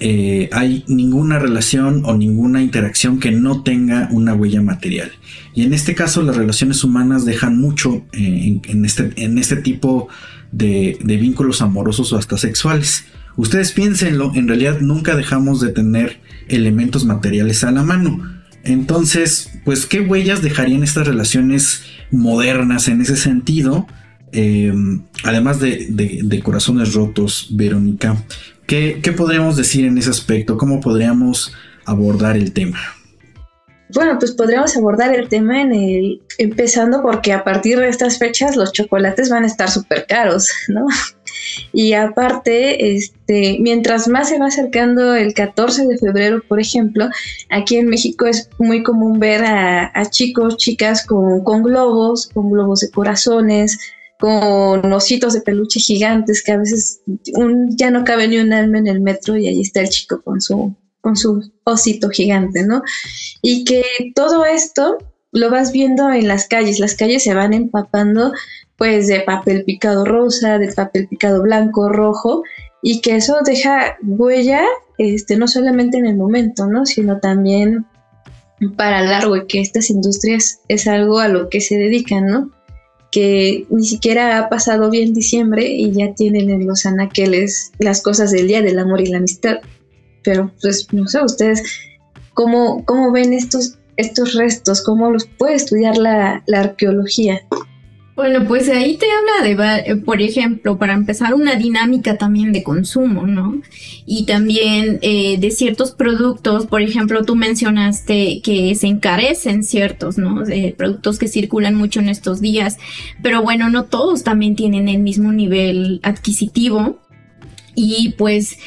eh, hay ninguna relación o ninguna interacción que no tenga una huella material. Y en este caso las relaciones humanas dejan mucho eh, en, este, en, este, tipo de, de, vínculos amorosos o hasta sexuales. Ustedes piénsenlo, en realidad nunca dejamos de tener elementos materiales a la mano. Entonces, pues, ¿qué huellas dejarían estas relaciones modernas en ese sentido? Em, además de, corazones rotos, Verónica, ¿qué, podríamos decir en ese aspecto? ¿Cómo podríamos abordar el tema? Bueno, pues podríamos abordar el tema en el, empezando porque a partir de estas fechas los chocolates van a estar súper caros, ¿no? [LAUGHS] Y aparte, este, mientras más se va acercando el 14 de febrero, por ejemplo, aquí en México es muy común ver a, chicos, chicas con, con globos, con globos de corazones, con ositos de peluche gigantes que a veces un, ya no cabe ni un alma en el metro y ahí está el chico con su, con su osito gigante, ¿no? Y que todo esto lo vas viendo en las calles, las calles se van empapando pues de papel picado rosa, de papel picado blanco, rojo, y que eso deja huella, este, no solamente en el momento, ¿no? Sino también para largo, y que estas industrias es algo a lo que se dedican, ¿no? Que ni siquiera ha pasado bien diciembre y ya tienen en los anaqueles las cosas del Día del Amor y la Amistad. Pero pues no sé, ustedes, ¿cómo, cómo ven estos, estos restos? ¿Cómo los puede estudiar la, la arqueología? Bueno, pues ahí te habla de, por ejemplo, para empezar, una dinámica también de consumo, ¿no? Y también eh, de ciertos productos, por ejemplo, tú mencionaste que se encarecen ciertos, ¿no? De productos que circulan mucho en estos días, pero bueno, no todos también tienen el mismo nivel adquisitivo. Y pues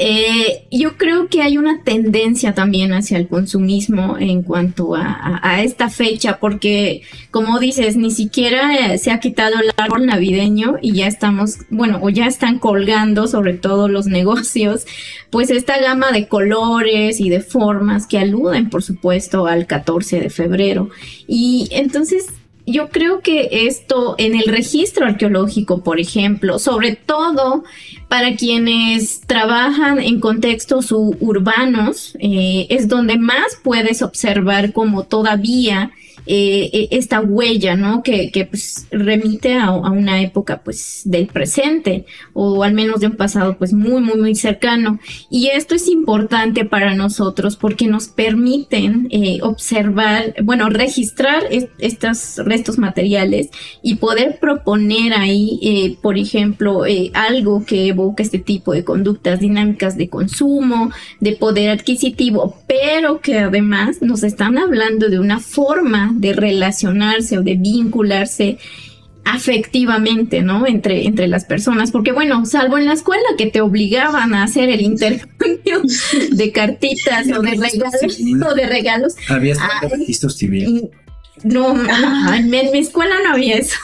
eh, yo creo que hay una tendencia también hacia el consumismo en cuanto a, esta fecha, porque como dices, ni siquiera se ha quitado el árbol navideño y ya estamos, bueno, o ya están colgando, sobre todo los [LAUGHS] negocios, pues esta gama de colores y de formas que aluden, por supuesto, al 14 de febrero. Y entonces yo creo que esto en el registro arqueológico, por ejemplo, sobre todo para quienes trabajan en contextos urbanos, eh, es donde más puedes observar como todavía eh, e, esta huella, ¿no? Que, que pues, remite a, una época, pues, del presente, o al menos de un pasado, pues, muy, muy, muy cercano. Y esto es importante para nosotros porque nos permiten eh, observar, bueno, registrar estos restos materiales y poder proponer ahí, eh, por ejemplo, algo que evoque este tipo de conductas dinámicas de consumo, de poder adquisitivo, pero que además nos están hablando de una forma de relacionarse o de vincularse afectivamente, ¿no? Entre, entre las personas, porque bueno, salvo en la escuela que te obligaban a hacer el intercambio de cartitas o de regalos, o de regalos. Había registros civiles. No, en, mi escuela no había eso.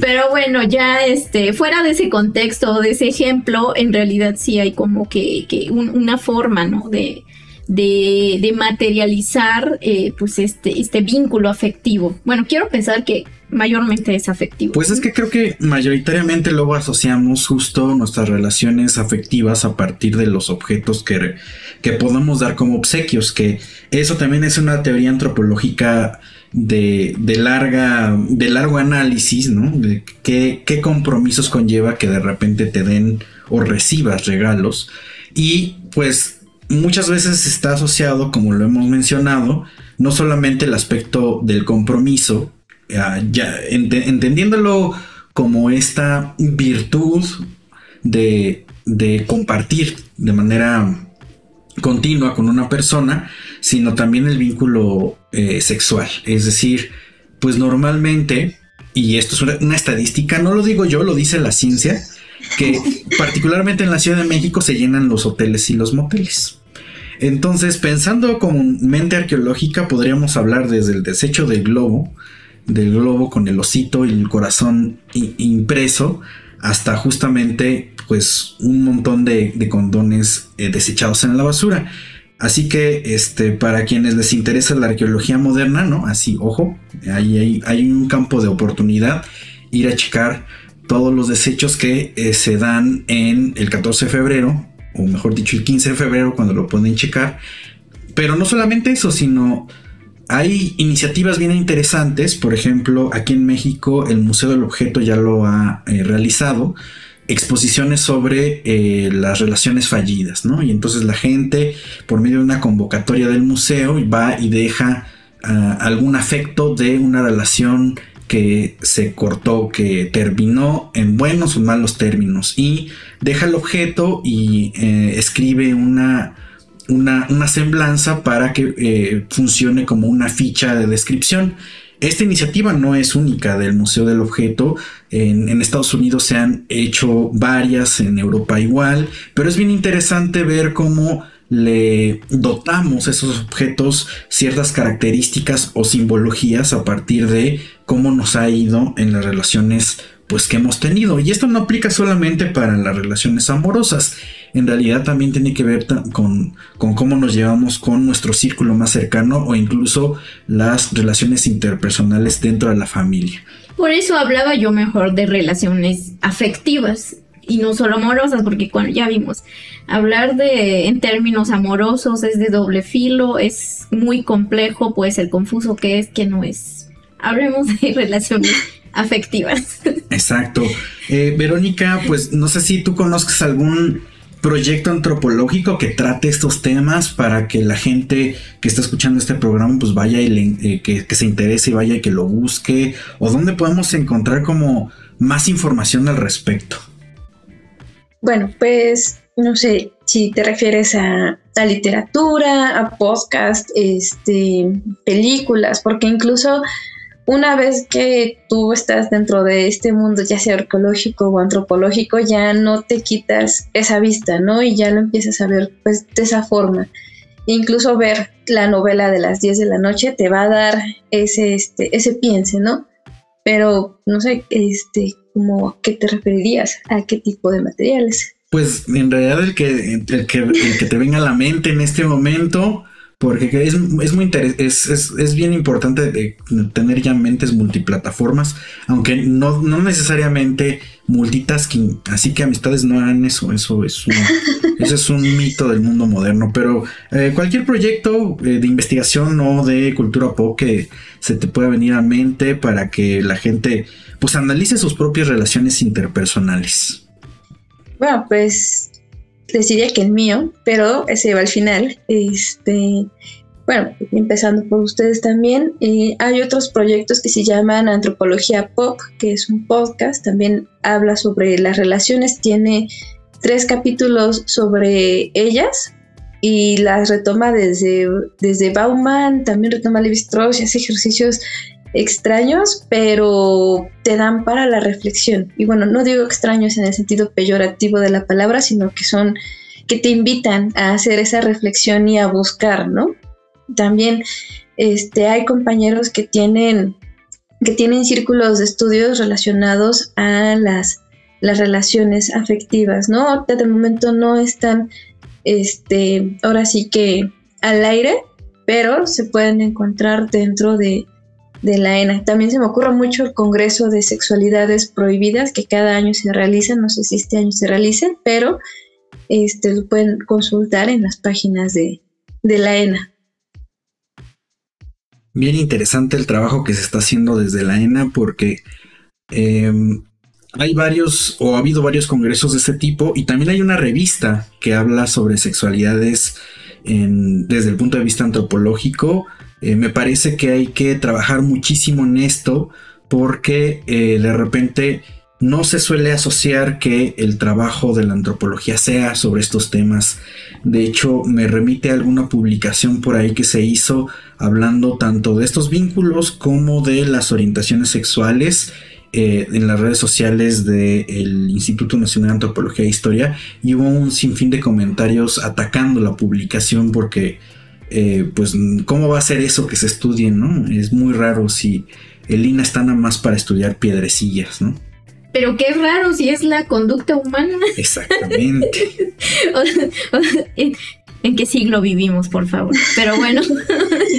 Pero bueno, ya este, fuera de ese contexto, de ese ejemplo, en realidad sí hay como que, que una forma, ¿no? De, de, de materializar eh, pues este, este vínculo afectivo. Bueno, quiero pensar que mayormente es afectivo. Pues es que creo que mayoritariamente luego asociamos justo nuestras relaciones afectivas a partir de los objetos que, que podemos dar como obsequios, que eso también es una teoría antropológica de, de, larga, de largo análisis, ¿no? De qué, qué compromisos conlleva que de repente te den o recibas regalos. Y pues muchas veces está asociado, como lo hemos mencionado, no solamente el aspecto del compromiso, ya, entendiéndolo como esta virtud de, compartir de manera continua con una persona, sino también el vínculo eh, sexual. Es decir, pues normalmente, y esto es una, estadística, no lo digo yo, lo dice la ciencia, que particularmente en la Ciudad de México se llenan los hoteles y los moteles. Entonces, pensando como mente arqueológica, podríamos hablar desde el desecho del globo, del globo con el osito y el corazón impreso, hasta justamente pues un montón de, condones eh, desechados en la basura. Así que, este, para quienes les interesa la arqueología moderna, ¿no? Así, ojo, ahí hay, un campo de oportunidad, ir a checar todos los desechos que eh, se dan en el 14 de febrero, o mejor dicho, el 15 de febrero, cuando lo pueden checar. Pero no solamente eso, sino hay iniciativas bien interesantes. Por ejemplo, aquí en México, el Museo del Objeto ya lo ha eh, realizado exposiciones sobre eh, las relaciones fallidas, ¿no? Y entonces la gente, por medio de una convocatoria del museo, va y deja ah, algún afecto de una relación que se cortó, que terminó en buenos o malos términos, y deja el objeto y eh, escribe una, una, semblanza para que eh, funcione como una ficha de descripción. Esta iniciativa no es única del Museo del Objeto. En, Estados Unidos se han hecho varias, en Europa igual, pero es bien interesante ver cómo le dotamos a esos objetos ciertas características o simbologías a partir de cómo nos ha ido en las relaciones pues que hemos tenido. Y esto no aplica solamente para las relaciones amorosas en realidad también tiene que ver con, cómo nos llevamos con nuestro círculo más cercano o incluso las relaciones interpersonales dentro de la familia. Por eso hablaba yo mejor de relaciones afectivas y no solo amorosas, porque cuando ya vimos, hablar de en términos amorosos es de doble filo, es muy complejo, puede ser confuso qué es, qué no es. Hablemos de [LAUGHS] relaciones afectivas. Exacto. Eh, Verónica, pues no sé si tú conozcas algún proyecto antropológico que trate estos temas para que la gente que está escuchando este programa pues vaya y eh, que, se interese y vaya y que lo busque o dónde podemos encontrar como más información al respecto. Bueno, pues no sé si te refieres a, a literatura, a podcast, este, películas, porque incluso una vez que tú estás dentro de este mundo, ya sea arqueológico o antropológico, ya no te quitas esa vista, ¿no? Y ya lo empiezas a ver pues de esa forma. Incluso ver la novela de las 10 de la noche te va a dar ese, este, ese piense, ¿no? Pero no sé, este, como qué te referirías, a qué tipo de materiales. Pues en realidad el que, el que, el que te venga a la mente en este momento porque es, es muy es, es, es, bien importante tener ya mentes multiplataformas, aunque no, no, necesariamente multitasking, así que amistades no hagan eso, eso es un, [LAUGHS] eso es un mito del mundo moderno, pero eh, cualquier proyecto eh, de investigación o de cultura pop que se te pueda venir a mente para que la gente pues analice sus propias relaciones interpersonales. Bueno, pues les diría que el mío, pero ese va al final. Este, bueno, empezando por ustedes también, eh, hay otros proyectos que se llaman Antropología Pop, que es un podcast, también habla sobre las relaciones, tiene tres capítulos sobre ellas y las retoma desde, desde Bauman, también retoma Levi Strauss y hace ejercicios extraños, pero te dan para la reflexión. Y bueno, no digo extraños en el sentido peyorativo de la palabra, sino que son que te invitan a hacer esa reflexión y a buscar, ¿no? También este, hay compañeros que tienen, que tienen círculos de estudios relacionados a las, las relaciones afectivas, ¿no? de momento no están, este, ahora sí que al aire, pero se pueden encontrar dentro de, de la ENA. También se me ocurre mucho el Congreso de Sexualidades Prohibidas que cada año se realiza, no sé si este año se realice, pero este, lo pueden consultar en las páginas de, la ENA. Bien interesante el trabajo que se está haciendo desde la ENA porque em, hay varios o ha habido varios congresos de este tipo y también hay una revista que habla sobre sexualidades desde el punto de vista antropológico eh, me parece que hay que trabajar muchísimo en esto porque eh, de repente no se suele asociar que el trabajo de la antropología sea sobre estos temas. De hecho, me remite a alguna publicación por ahí que se hizo hablando tanto de estos vínculos como de las orientaciones sexuales eh, en las redes sociales del Instituto Nacional de Antropología e Historia y hubo un sinfín de comentarios atacando la publicación porque, eh, pues, ¿cómo va a ser eso que se estudie, no? Es muy raro si el INA está nada más para estudiar piedrecillas, ¿no? Pero qué raro si es la conducta humana. Exactamente. [LAUGHS] ¿En qué siglo vivimos, por favor? Pero bueno,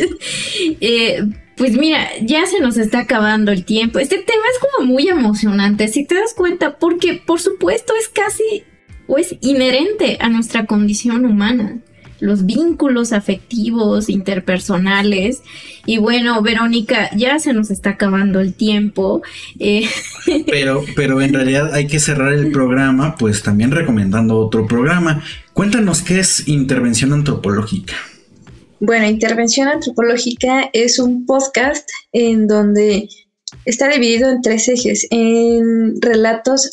[LAUGHS] eh, pues mira, ya se nos está acabando el tiempo. Este tema es como muy emocionante, si te das cuenta, porque por supuesto es casi o es inherente a nuestra condición humana los vínculos afectivos, interpersonales. Y bueno, Verónica, ya se nos está acabando el tiempo. Eh, [LAUGHS] pero, pero en realidad hay que cerrar el programa, pues también recomendando otro programa. Cuéntanos qué es intervención antropológica. Bueno, Intervención Antropológica es un podcast en donde está dividido en tres ejes, en relatos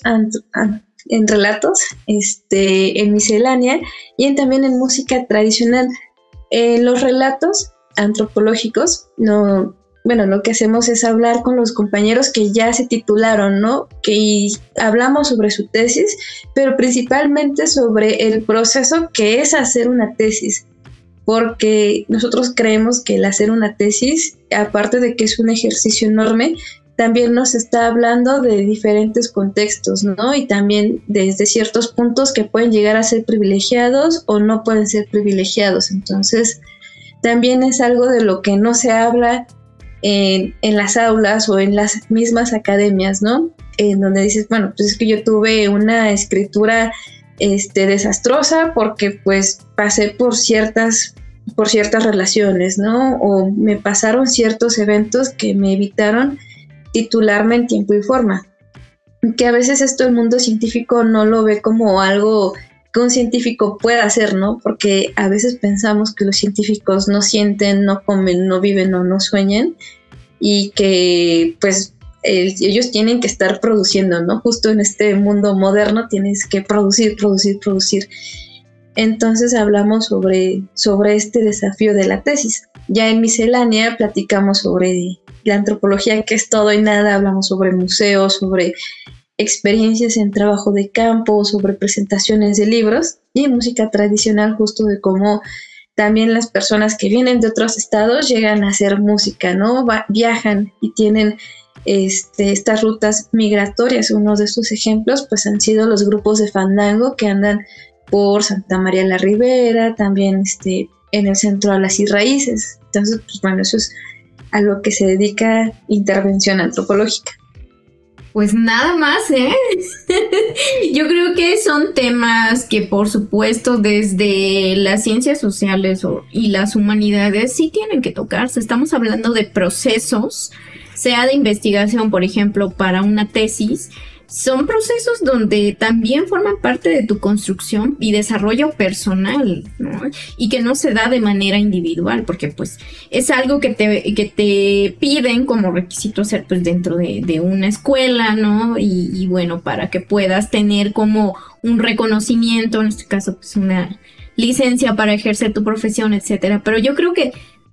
en relatos, este, en miscelánea y en, también en música tradicional. En los relatos antropológicos, no, bueno, lo que hacemos es hablar con los compañeros que ya se titularon, ¿no? Que hablamos sobre su tesis, pero principalmente sobre el proceso que es hacer una tesis, porque nosotros creemos que el hacer una tesis, aparte de que es un ejercicio enorme, también nos está hablando de diferentes contextos, ¿no? Y también desde ciertos puntos que pueden llegar a ser privilegiados o no pueden ser privilegiados. Entonces, también es algo de lo que no se habla en, las aulas o en las mismas academias, ¿no? En donde dices, bueno, pues es que yo tuve una escritura este, desastrosa porque pues pasé por ciertas por ciertas relaciones, ¿no? O me pasaron ciertos eventos que me evitaron titularme en tiempo y forma. Que a veces esto el mundo científico no lo ve como algo que un científico pueda hacer, ¿no? Porque a veces pensamos que los científicos no sienten, no comen, no viven o no sueñan y que pues ellos tienen que estar produciendo, ¿no? Justo en este mundo moderno tienes que producir, producir, producir. Entonces hablamos sobre, sobre este desafío de la tesis. Ya en miscelánea platicamos sobre la antropología, que es todo y nada, hablamos sobre museos, sobre experiencias en trabajo de campo, sobre presentaciones de libros y música tradicional, justo de cómo también las personas que vienen de otros estados llegan a hacer música, ¿no? viajan y tienen este, estas rutas migratorias. Uno de sus ejemplos, pues han sido los grupos de fandango que andan por Santa María la Ribera, también este, en el centro a las y raíces. Entonces, pues bueno, eso es a lo que se dedica intervención antropológica. Pues nada más, ¿eh? [LAUGHS] Yo creo que son temas que por supuesto desde las ciencias sociales y las humanidades sí tienen que tocarse. Estamos hablando de procesos, sea de investigación, por ejemplo, para una tesis, son procesos donde también forman parte de tu construcción y desarrollo personal, ¿no? Y que no se da de manera individual, porque pues es algo que te, que te piden como requisito hacer pues dentro de, una escuela, ¿no? Y, y, bueno, para que puedas tener como un reconocimiento, en este caso pues una licencia para ejercer tu profesión, etcétera. Pero yo creo que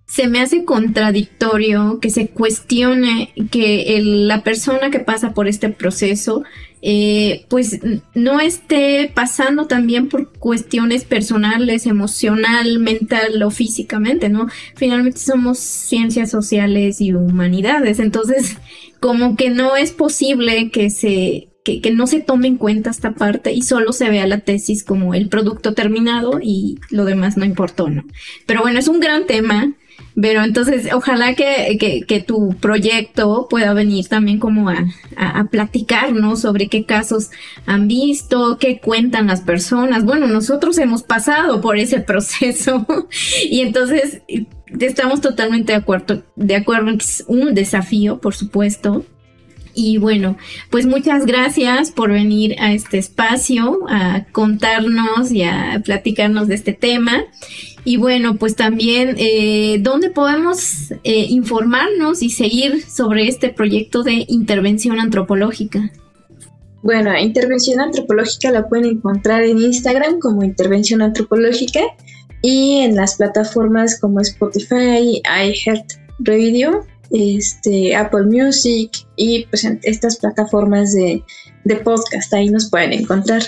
se me hace contradictorio que se cuestione que la persona que pasa por este proceso eh, pues no esté pasando también por cuestiones personales, emocional, mental o físicamente, ¿no? Finalmente somos ciencias sociales y humanidades, entonces como que no es posible que se que, que, no se tome en cuenta esta parte y solo se vea la tesis como el producto terminado y lo demás no importó, ¿no? Pero bueno, es un gran tema. Pero entonces, ojalá que, que, tu proyecto pueda venir también como a, a, platicarnos sobre qué casos han visto, qué cuentan las personas. Bueno, nosotros hemos pasado por ese [LAUGHS] proceso y entonces estamos totalmente de acuerdo, de acuerdo que es un desafío, por supuesto. Y bueno, pues muchas gracias por venir a este espacio a contarnos y a platicarnos de este tema. Y bueno, pues también, eh, ¿dónde podemos eh, informarnos y seguir sobre este proyecto de intervención antropológica? Bueno, intervención antropológica la pueden encontrar en Instagram como intervención antropológica y en las plataformas como Spotify, iHeartRadio este, Apple Music y pues estas plataformas de, de podcast. Ahí nos pueden encontrar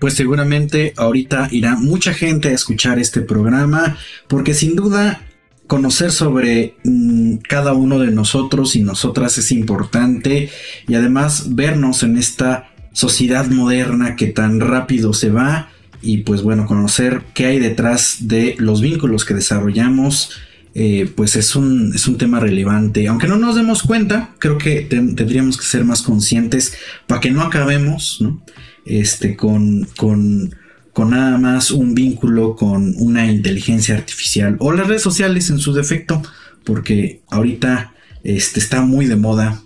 pues seguramente ahorita irá mucha gente a escuchar este programa porque sin duda conocer sobre mm, cada uno de nosotros y nosotras es importante y además vernos en esta sociedad moderna que tan rápido se va y pues bueno conocer qué hay detrás de los vínculos que desarrollamos eh, pues es un, es un tema relevante aunque no nos demos cuenta creo que tendríamos que ser más conscientes para que no acabemos ¿no? este, con, con, con nada más un vínculo con una inteligencia artificial o las redes sociales en su defecto, porque ahorita este, está muy de moda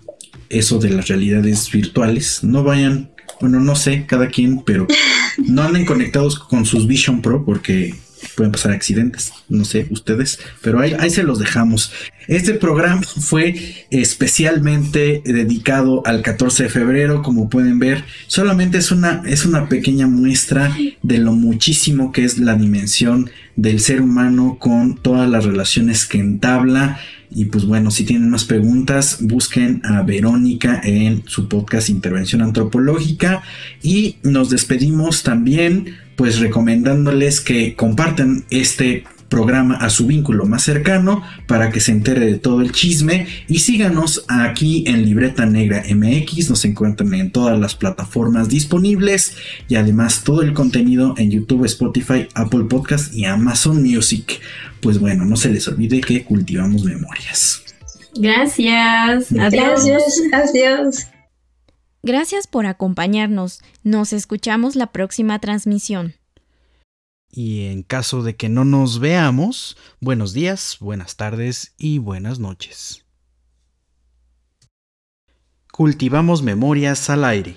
eso de las realidades virtuales. No vayan, bueno, no sé, cada quien, pero [LAUGHS] no anden conectados con sus Vision Pro porque pueden pasar accidentes, no sé ustedes, pero ahí, ahí se los dejamos. Este programa [LAUGHS] fue especialmente dedicado al 14 de febrero, como pueden ver, solamente es una, es una pequeña muestra de lo muchísimo que es la dimensión del ser humano con todas las relaciones que entabla. Y pues bueno, si tienen más preguntas, busquen a Verónica en su podcast Intervención Antropológica. Y nos despedimos también pues recomendándoles que compartan este programa a su vínculo más cercano para que se entere de todo el chisme y síganos aquí en Libreta Negra MX, nos encuentran en todas las plataformas disponibles y además todo el contenido en YouTube, Spotify, Apple Podcast y Amazon Music. Pues bueno, no se les olvide que cultivamos memorias. Gracias. Adiós. Gracias. Adiós. Gracias por acompañarnos. Nos escuchamos la próxima transmisión. Y en caso de que no nos veamos, buenos días, buenas tardes y buenas noches. Cultivamos memorias al aire.